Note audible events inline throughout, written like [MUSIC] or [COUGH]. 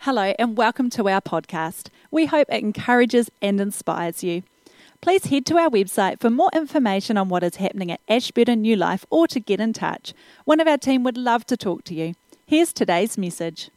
Hello, and welcome to our podcast. We hope it encourages and inspires you. Please head to our website for more information on what is happening at Ashburton New Life or to get in touch. One of our team would love to talk to you. Here's today's message.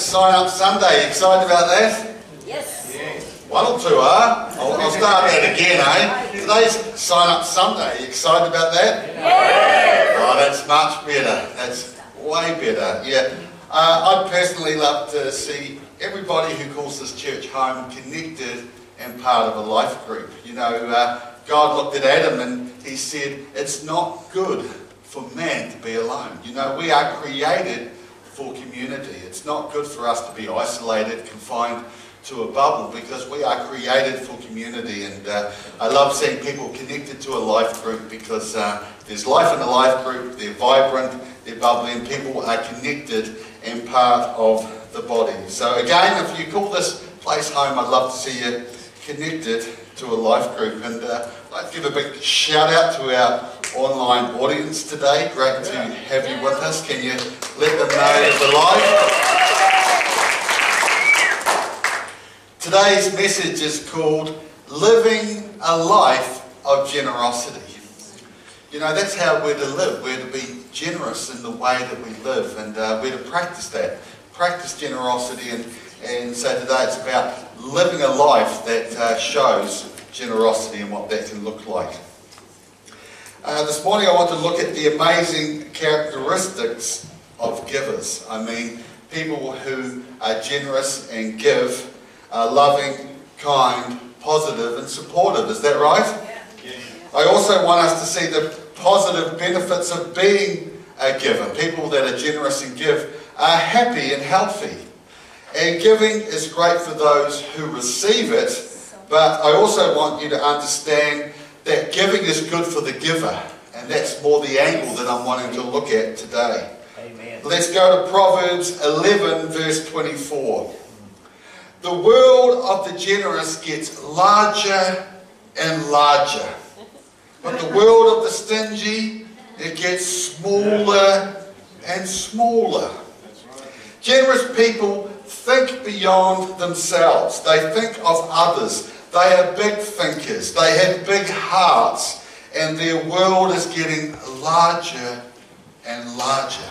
Sign Up Sunday. Excited about that? Yes. One or two are. I'll, I'll start that again, eh? Today's Sign Up Sunday. You excited about that? Yeah. Oh, that's much better. That's way better. Yeah. Uh, I'd personally love to see everybody who calls this church home connected and part of a life group. You know, uh, God looked at Adam and he said, It's not good for man to be alone. You know, we are created for community. It's not good for us to be isolated, confined to a bubble, because we are created for community. And uh, I love seeing people connected to a life group because uh, there's life in a life group, they're vibrant, they're bubbly, and people are connected and part of the body. So, again, if you call this place home, I'd love to see you connected to a life group. And uh, I'd like to give a big shout out to our online audience today. Great to have you with us. Can you let them know the live? Today's message is called Living a Life of Generosity. You know, that's how we're to live. We're to be generous in the way that we live, and uh, we're to practice that. Practice generosity, and, and so today it's about living a life that uh, shows generosity and what that can look like. Uh, this morning I want to look at the amazing characteristics of givers. I mean, people who are generous and give, are loving, kind, positive, and supportive. Is that right? Yeah. I also want us to see the positive benefits of being a giver. People that are generous and give are happy and healthy. And giving is great for those who receive it, but I also want you to understand that giving is good for the giver. And that's more the angle that I'm wanting to look at today. Amen. Let's go to Proverbs 11, verse 24. The world of the generous gets larger and larger. But the world of the stingy, it gets smaller and smaller. Generous people think beyond themselves. They think of others. They are big thinkers. They have big hearts. And their world is getting larger and larger.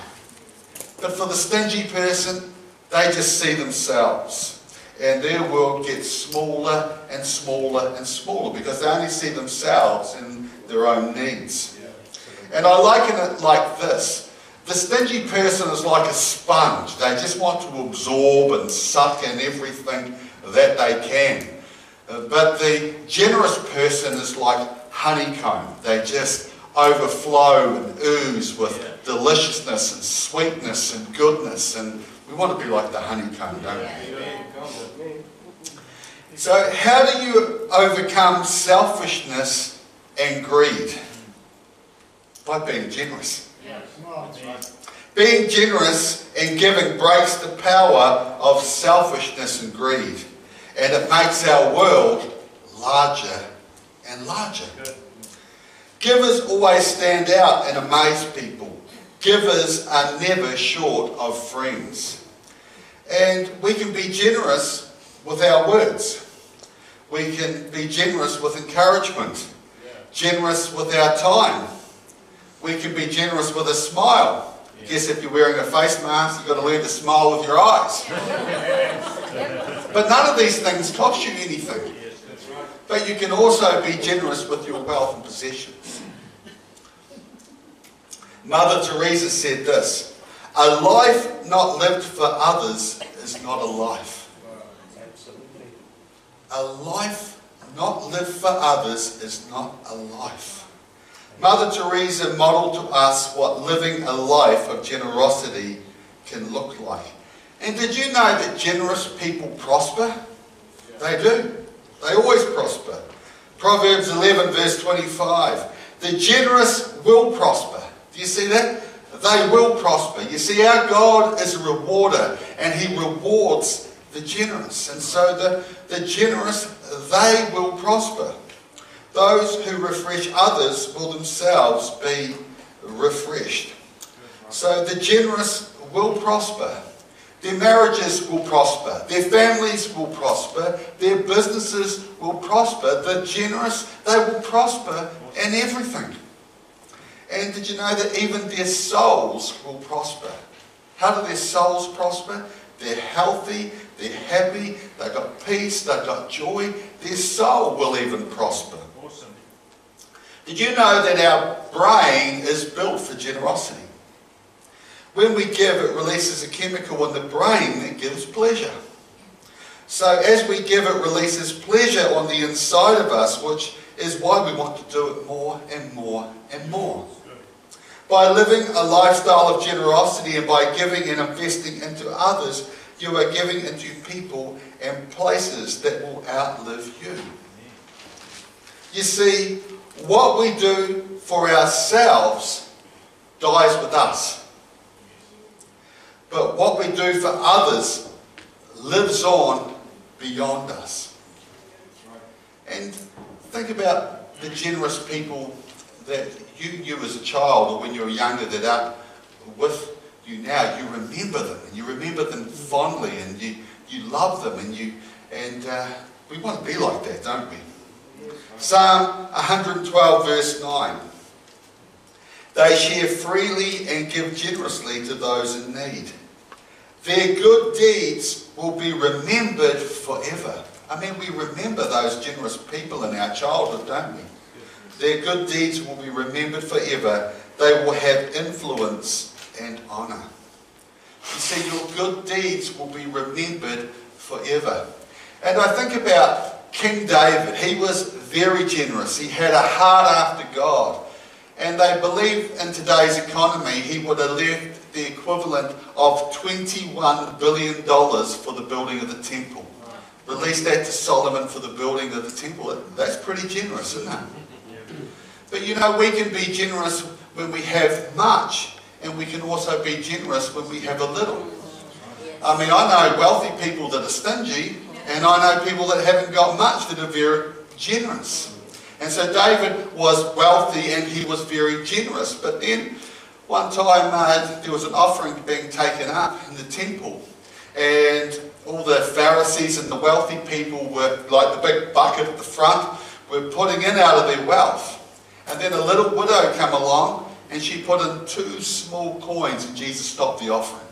But for the stingy person, they just see themselves. And their world gets smaller and smaller and smaller because they only see themselves and their own needs. And I liken it like this. The stingy person is like a sponge. They just want to absorb and suck in everything that they can. But the generous person is like honeycomb. They just overflow and ooze with deliciousness and sweetness and goodness. And we want to be like the honeycomb, don't we? So, how do you overcome selfishness and greed? By being generous. Being generous and giving breaks the power of selfishness and greed. And it makes our world larger and larger. Givers always stand out and amaze people. Givers are never short of friends. And we can be generous with our words. We can be generous with encouragement, generous with our time. We can be generous with a smile. Guess if you're wearing a face mask, you've got to learn to smile with your eyes. [LAUGHS] but none of these things cost you anything. But you can also be generous with your wealth and possessions. Mother Teresa said this A life not lived for others is not a life. A life not lived for others is not a life. Mother Teresa modeled to us what living a life of generosity can look like. And did you know that generous people prosper? They do. They always prosper. Proverbs 11, verse 25. The generous will prosper. Do you see that? They will prosper. You see, our God is a rewarder and He rewards the generous. And so the, the generous, they will prosper. Those who refresh others will themselves be refreshed. So the generous will prosper. Their marriages will prosper. Their families will prosper. Their businesses will prosper. The generous, they will prosper in everything. And did you know that even their souls will prosper? How do their souls prosper? They're healthy, they're happy, they've got peace, they've got joy. Their soul will even prosper. Awesome. Did you know that our brain is built for generosity? When we give, it releases a chemical in the brain that gives pleasure. So as we give, it releases pleasure on the inside of us, which is why we want to do it more and more and more. By living a lifestyle of generosity and by giving and investing into others, you are giving into people and places that will outlive you. You see, what we do for ourselves dies with us. But what we do for others lives on beyond us. And think about the generous people that you knew as a child or when you were younger that are with you now. You remember them and you remember them fondly and you, you love them and you and uh, we want to be like that, don't we? Psalm 112 verse 9. They share freely and give generously to those in need. Their good deeds will be remembered forever. I mean, we remember those generous people in our childhood, don't we? Their good deeds will be remembered forever. They will have influence and honour. You see, your good deeds will be remembered forever. And I think about King David. He was very generous. He had a heart after God. And they believe in today's economy he would have left the equivalent of $21 billion for the building of the temple. Release that to Solomon for the building of the temple. That's pretty generous, isn't it? But you know, we can be generous when we have much, and we can also be generous when we have a little. I mean, I know wealthy people that are stingy, and I know people that haven't got much that are very generous. And so David was wealthy and he was very generous. But then one time uh, there was an offering being taken up in the temple, and all the Pharisees and the wealthy people were like the big bucket at the front, were putting in out of their wealth. And then a little widow came along and she put in two small coins and Jesus stopped the offering.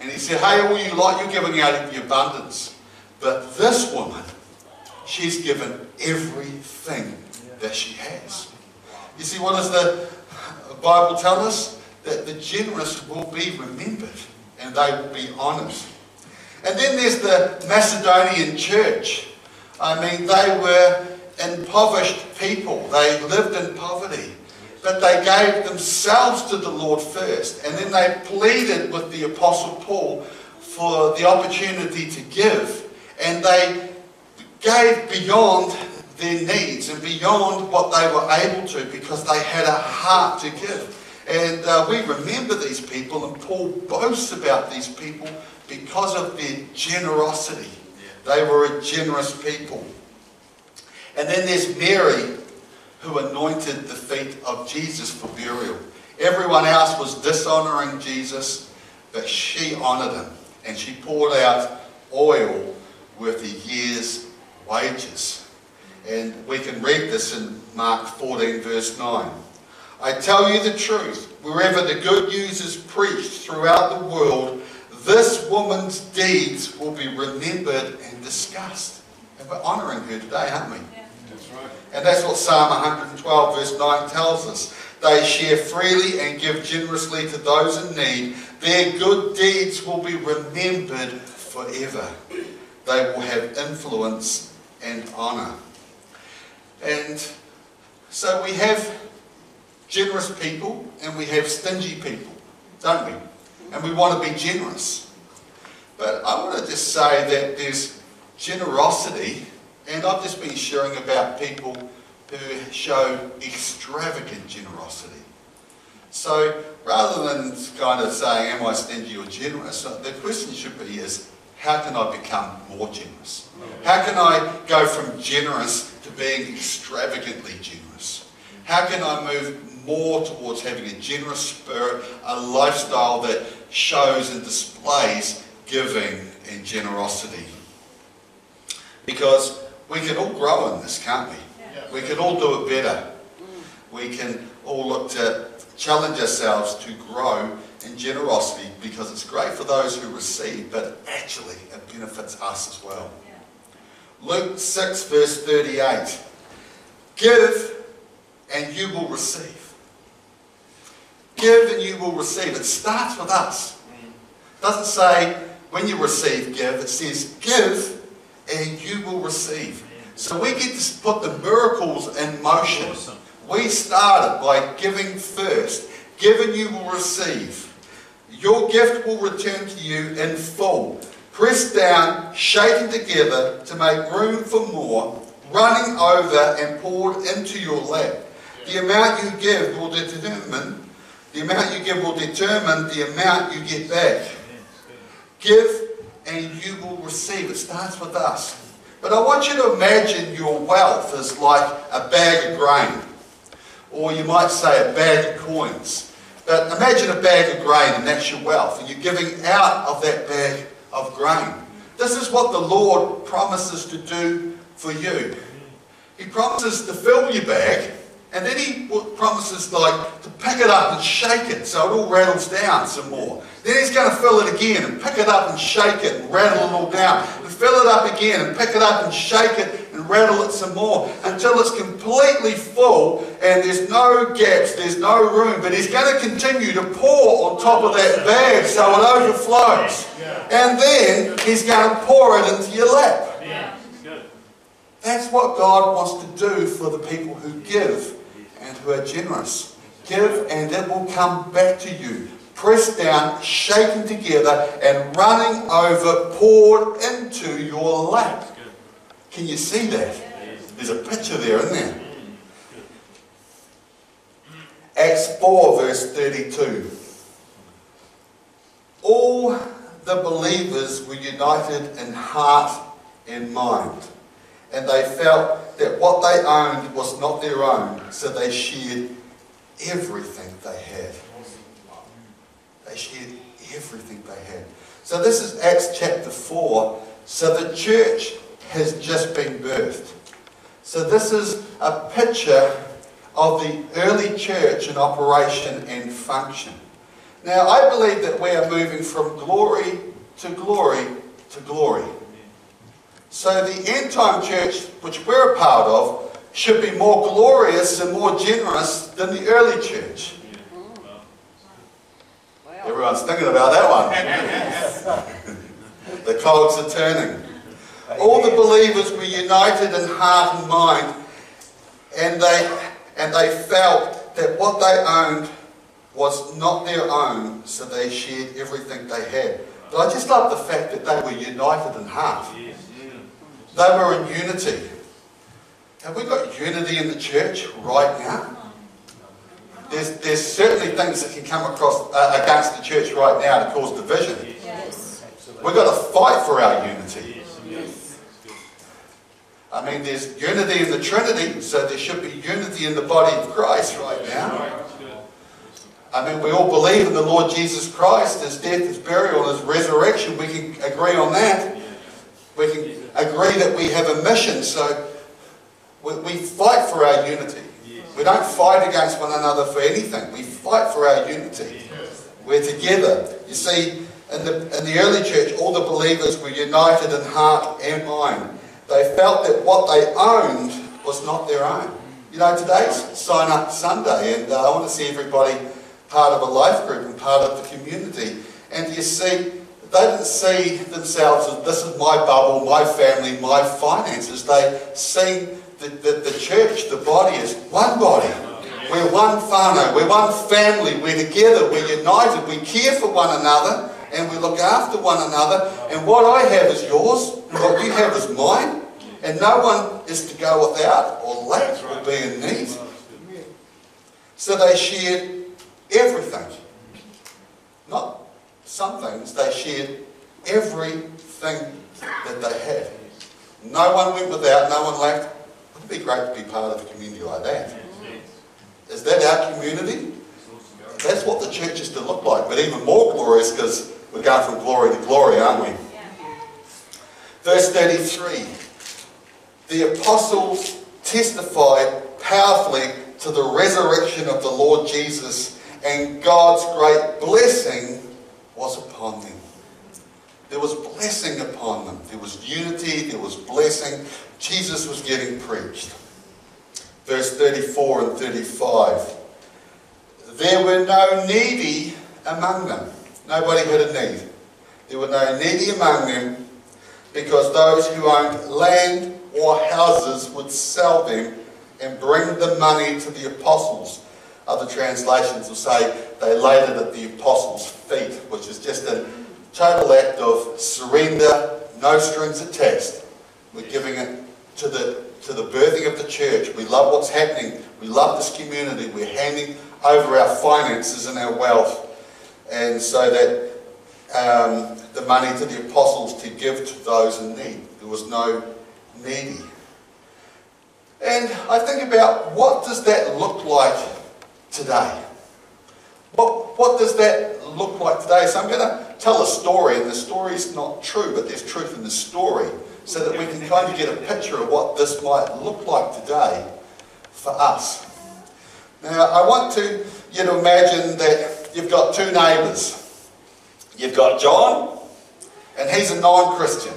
And he said, hey, all you like, you're giving out of your abundance. But this woman, she's given everything that she has. You see, what does the Bible tell us? That the generous will be remembered and they will be honoured. And then there's the Macedonian church. I mean, they were impoverished people. They lived in poverty. But they gave themselves to the Lord first. And then they pleaded with the Apostle Paul for the opportunity to give. And they gave beyond their needs and beyond what they were able to because they had a heart to give. And uh, we remember these people, and Paul boasts about these people because of their generosity. They were a generous people. And then there's Mary, who anointed the feet of Jesus for burial. Everyone else was dishonoring Jesus, but she honored him. And she poured out oil worth a year's wages. And we can read this in Mark 14, verse 9. I tell you the truth, wherever the good news is preached throughout the world, this woman's deeds will be remembered and discussed. And we're honouring her today, aren't we? That's right. And that's what Psalm 112 verse 9 tells us. They share freely and give generously to those in need. Their good deeds will be remembered forever. They will have influence and honour. And so we have generous people and we have stingy people, don't we? And we want to be generous. But I want to just say that there's generosity and I've just been sharing about people who show extravagant generosity. So rather than kind of saying, am I stingy or generous, the question should be is, how can I become more generous? How can I go from generous being extravagantly generous? How can I move more towards having a generous spirit, a lifestyle that shows and displays giving and generosity? Because we can all grow in this, can't we? We can all do it better. We can all look to challenge ourselves to grow in generosity because it's great for those who receive, but actually it benefits us as well. Luke 6, verse 38. Give and you will receive. Give and you will receive. It starts with us. It doesn't say when you receive, give. It says give and you will receive. So we get to put the miracles in motion. Awesome. We started by giving first. Given you will receive. Your gift will return to you in full. Pressed down, shaken together to make room for more, running over and poured into your lap. The amount you give will determine the amount you give will determine the amount you get back. Give and you will receive. It starts with us. But I want you to imagine your wealth as like a bag of grain. Or you might say a bag of coins. But imagine a bag of grain and that's your wealth. And you're giving out of that bag of grain. This is what the Lord promises to do for you. He promises to fill your bag and then he promises like to pick it up and shake it so it all rattles down some more. Then he's going to fill it again and pick it up and shake it and rattle it all down. Fill it up again and pick it up and shake it and rattle it some more until it's completely full and there's no gaps, there's no room. But he's going to continue to pour on top of that bag so it overflows. And then he's going to pour it into your lap. That's what God wants to do for the people who give and who are generous. Give and it will come back to you. Pressed down, shaken together, and running over, poured into your lap. Can you see that? There's a picture there, isn't there? Acts 4, verse 32. All the believers were united in heart and mind, and they felt that what they owned was not their own, so they shared everything they had. They shared everything they had. So this is Acts chapter 4. So the church has just been birthed. So this is a picture of the early church in operation and function. Now I believe that we are moving from glory to glory to glory. So the end time church, which we're a part of, should be more glorious and more generous than the early church. Everyone's thinking about that one. [LAUGHS] the cogs are turning. All the believers were united in heart and mind, and they, and they felt that what they owned was not their own, so they shared everything they had. But I just love the fact that they were united in heart. They were in unity. Have we got unity in the church right now? There's, there's certainly things that can come across uh, against the church right now to cause division. Yes. We've got to fight for our unity. Yes. I mean, there's unity in the Trinity, so there should be unity in the body of Christ right now. I mean, we all believe in the Lord Jesus Christ, His death, His burial, His resurrection. We can agree on that. We can agree that we have a mission. So we, we fight for our unity. We don't fight against one another for anything. We fight for our unity. We're together. You see, in the, in the early church, all the believers were united in heart and mind. They felt that what they owned was not their own. You know, today's sign up Sunday, and uh, I want to see everybody part of a life group and part of the community. And you see, they didn't see themselves as this is my bubble, my family, my finances. They see the, the, the church, the body, is one body. We're one whānau, we're one family, we're together, we're united, we care for one another, and we look after one another. And what I have is yours, and what you have is mine. And no one is to go without or lack or be in need. So they shared everything. Not some things, they shared everything that they had. No one went without, no one lacked. Wouldn't be great to be part of a community like that? Is that our community? That's what the church is to look like, but even more glorious because we're going from glory to glory, aren't we? Verse 33 The apostles testified powerfully to the resurrection of the Lord Jesus, and God's great blessing was upon them. There was blessing upon them. There was unity, there was blessing. Jesus was getting preached. Verse 34 and 35. There were no needy among them. Nobody had a need. There were no needy among them because those who owned land or houses would sell them and bring the money to the apostles. Other translations will say they laid it at the apostles' feet, which is just a total act of surrender, no strings attached. We're giving it to the to the birthing of the church. We love what's happening. We love this community. We're handing over our finances and our wealth, and so that um, the money to the apostles to give to those in need. There was no needy. And I think about what does that look like today? What, what does that look like today? So I'm going to tell a story, and the story is not true, but there's truth in the story, so that we can kind of get a picture of what this might look like today for us. Now, I want to you to imagine that you've got two neighbours. You've got John, and he's a non-Christian.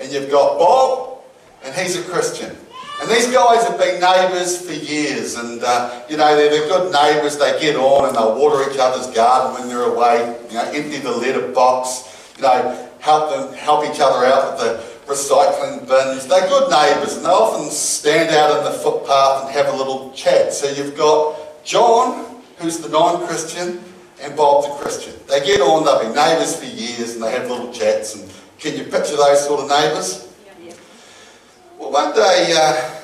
And you've got Bob, and he's a Christian. And these guys have been neighbours for years, and uh, you know they're, they're good neighbours. They get on and they'll water each other's garden when they're away. You know, empty the litter box. You know, help them help each other out with the recycling bins. They're good neighbours, and they often stand out in the footpath and have a little chat. So you've got John, who's the non-Christian, and Bob the Christian. They get on. They've been neighbours for years, and they have little chats. And can you picture those sort of neighbours? Well, one day, uh,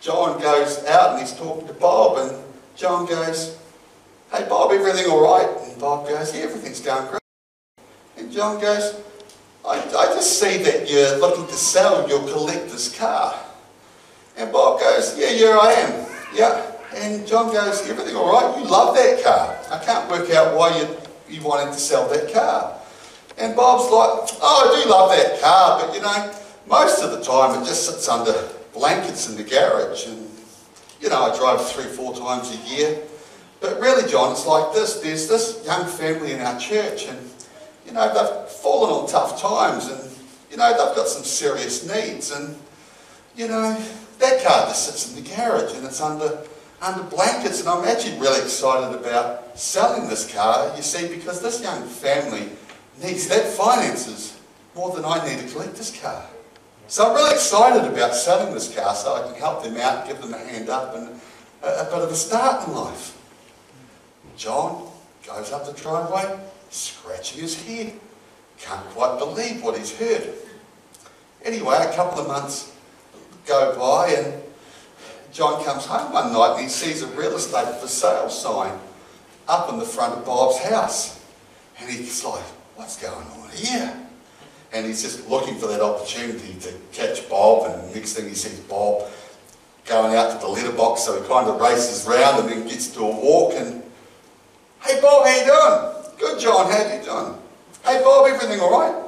John goes out and he's talking to Bob, and John goes, Hey, Bob, everything all right? And Bob goes, Yeah, everything's going great. And John goes, I, I just see that you're looking to sell your collector's car. And Bob goes, Yeah, yeah, I am. Yeah. And John goes, Everything all right? You love that car. I can't work out why you, you wanted to sell that car. And Bob's like, Oh, I do love that car, but you know, most of the time it just sits under blankets in the garage and you know I drive three four times a year. But really John it's like this. There's this young family in our church and you know they've fallen on tough times and you know they've got some serious needs and you know that car just sits in the garage and it's under under blankets. And I'm actually really excited about selling this car you see because this young family needs that finances more than I need a collector's car so I'm really excited about selling this car so I can help them out, give them a hand up and a, a bit of a start in life. John goes up the driveway, scratching his head. Can't quite believe what he's heard. Anyway, a couple of months go by and John comes home one night and he sees a real estate for sale sign up in the front of Bob's house. And he's like, what's going on here? And he's just looking for that opportunity to catch Bob. And next thing he sees Bob going out to the letterbox, so he kind of races round and then gets to a walk. And hey, Bob, how you doing? Good, John. How you doing? Hey, Bob, everything all right?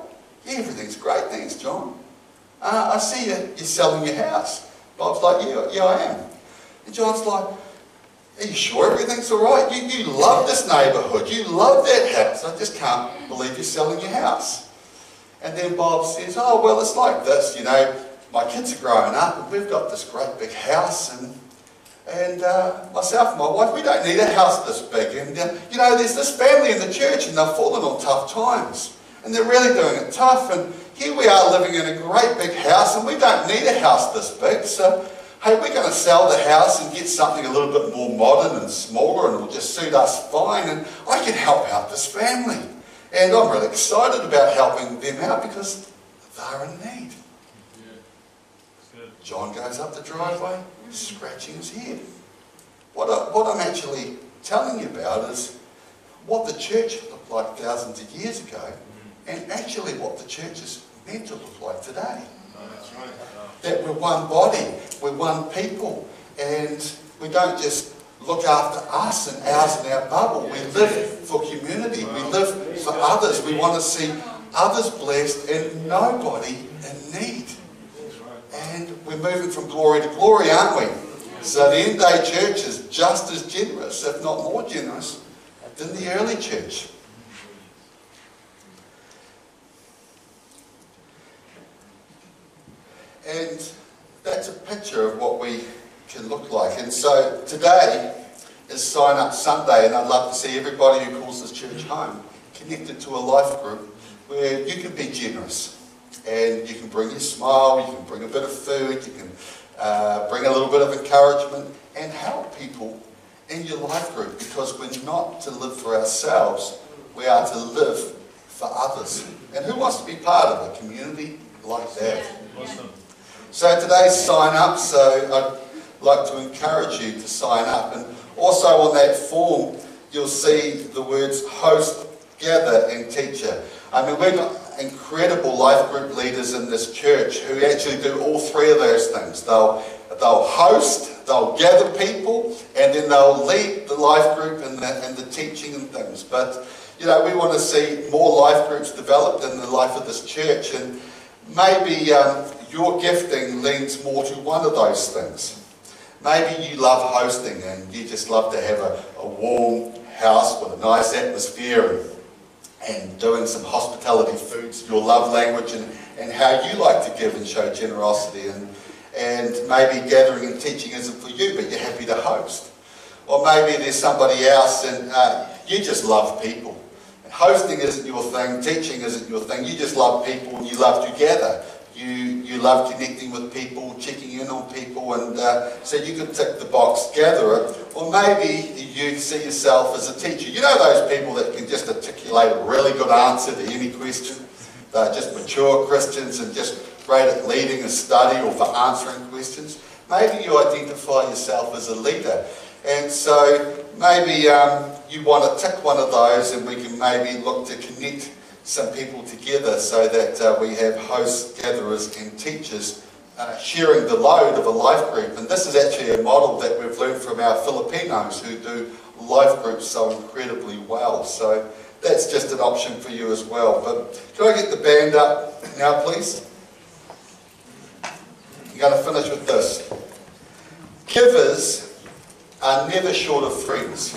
Yeah, everything's great, thanks, John. Uh, I see you, you're selling your house. Bob's like, yeah, yeah, I am. And John's like, are you sure everything's all right? You, you love this neighbourhood. You love that house. I just can't believe you're selling your house. And then Bob says, oh, well, it's like this, you know, my kids are growing up and we've got this great big house and and uh, myself and my wife, we don't need a house this big. And, uh, you know, there's this family in the church and they've fallen on tough times. And they're really doing it tough. And here we are living in a great big house and we don't need a house this big. So, hey, we're going to sell the house and get something a little bit more modern and smaller and it'll just suit us fine. And I can help out this family. And I'm really excited about helping them out because they're in need. John goes up the driveway, mm-hmm. scratching his head. What, I, what I'm actually telling you about is what the church looked like thousands of years ago mm-hmm. and actually what the church is meant to look like today. Oh, that we're one body, we're one people, and we don't just look after us and ours and our bubble. We live for community, we live for others. We want to see others blessed and nobody in need. And we're moving from glory to glory, aren't we? So the end day church is just as generous, if not more generous, than the early church. And that's a picture of what we can look like. And so today is Sign Up Sunday, and I'd love to see everybody who calls this church home connected to a life group where you can be generous. And you can bring your smile, you can bring a bit of food, you can uh, bring a little bit of encouragement and help people in your life group because we're not to live for ourselves, we are to live for others. And who wants to be part of a community like that? Awesome. So today's sign up, so I'd like to encourage you to sign up. And also on that form, you'll see the words host, gather, and teacher. I mean, we've got incredible life group leaders in this church who actually do all three of those things. They'll, they'll host, they'll gather people, and then they'll lead the life group and the, and the teaching and things. But, you know, we want to see more life groups developed in the life of this church. And maybe um, your gifting leans more to one of those things. Maybe you love hosting and you just love to have a, a warm house with a nice atmosphere and and doing some hospitality foods, your love language, and, and how you like to give and show generosity. And, and maybe gathering and teaching isn't for you, but you're happy to host. Or maybe there's somebody else and uh, you just love people. Hosting isn't your thing, teaching isn't your thing. You just love people and you love to gather. You, you love connecting with people, checking in on people, and uh, so you can tick the box gatherer. Or maybe you see yourself as a teacher. You know those people that can just articulate a really good answer to any question? They're just mature Christians and just great at leading a study or for answering questions. Maybe you identify yourself as a leader. And so maybe um, you want to tick one of those and we can maybe look to connect some people together so that uh, we have hosts, gatherers, and teachers uh, sharing the load of a life group. And this is actually a model that we've learned from our Filipinos who do life groups so incredibly well. So that's just an option for you as well. But can I get the band up now, please? I'm going to finish with this. Givers are never short of friends.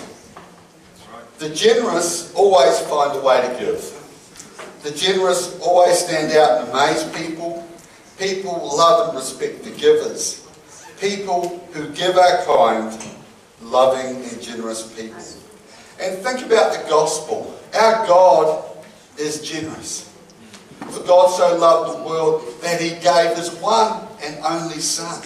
The generous always find a way to give. The generous always stand out and amaze people. People love and respect the givers. People who give are kind, loving and generous people. And think about the gospel. Our God is generous. For God so loved the world that he gave his one and only Son.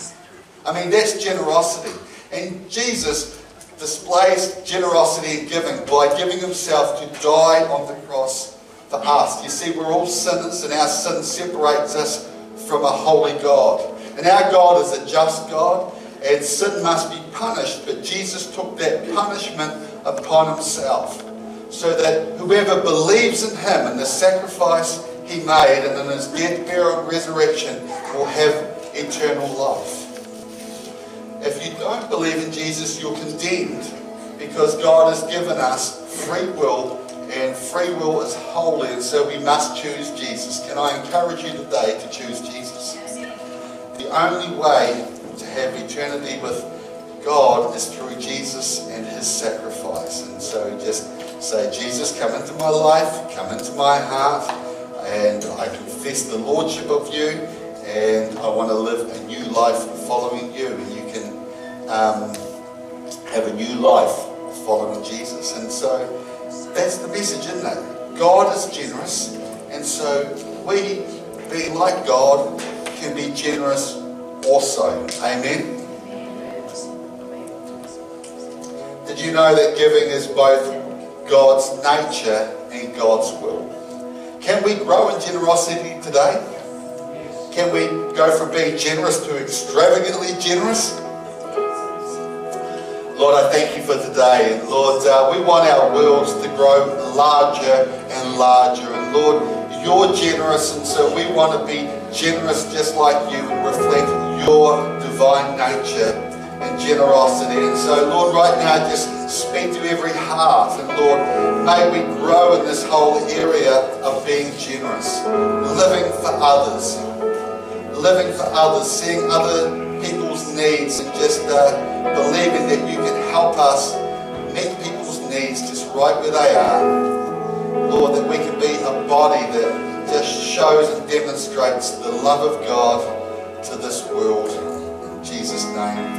I mean, that's generosity. And Jesus displays generosity and giving by giving himself to die on the cross for us. You see, we're all sinners, and our sin separates us from a holy God. And our God is a just God, and sin must be punished. But Jesus took that punishment upon himself so that whoever believes in him and the sacrifice he made and in his death, burial, and resurrection will have eternal life. If you don't believe in Jesus, you're condemned because God has given us free will and free will is holy, and so we must choose Jesus. Can I encourage you today to choose Jesus? The only way to have eternity with God is through Jesus and his sacrifice. And so just say, Jesus, come into my life, come into my heart, and I confess the Lordship of you, and I want to live a new life following you. And you can um, have a new life following Jesus. And so that's the message, isn't it? God is generous, and so we, being like God, can be generous also. Amen. Did you know that giving is both God's nature and God's will? Can we grow in generosity today? Can we go from being generous to extravagantly generous? Lord, I thank you for today. Lord, uh, we want our worlds to grow larger and larger. And Lord, you're generous, and so we want to be generous just like you and reflect your divine nature and generosity. And so, Lord, right now, just speak to every heart. And Lord, may we grow in this whole area of being generous, living for others, living for others, seeing other needs, and just uh, believing that you can help us meet people's needs just right where they are. Lord, that we can be a body that just shows and demonstrates the love of God to this world. In Jesus' name.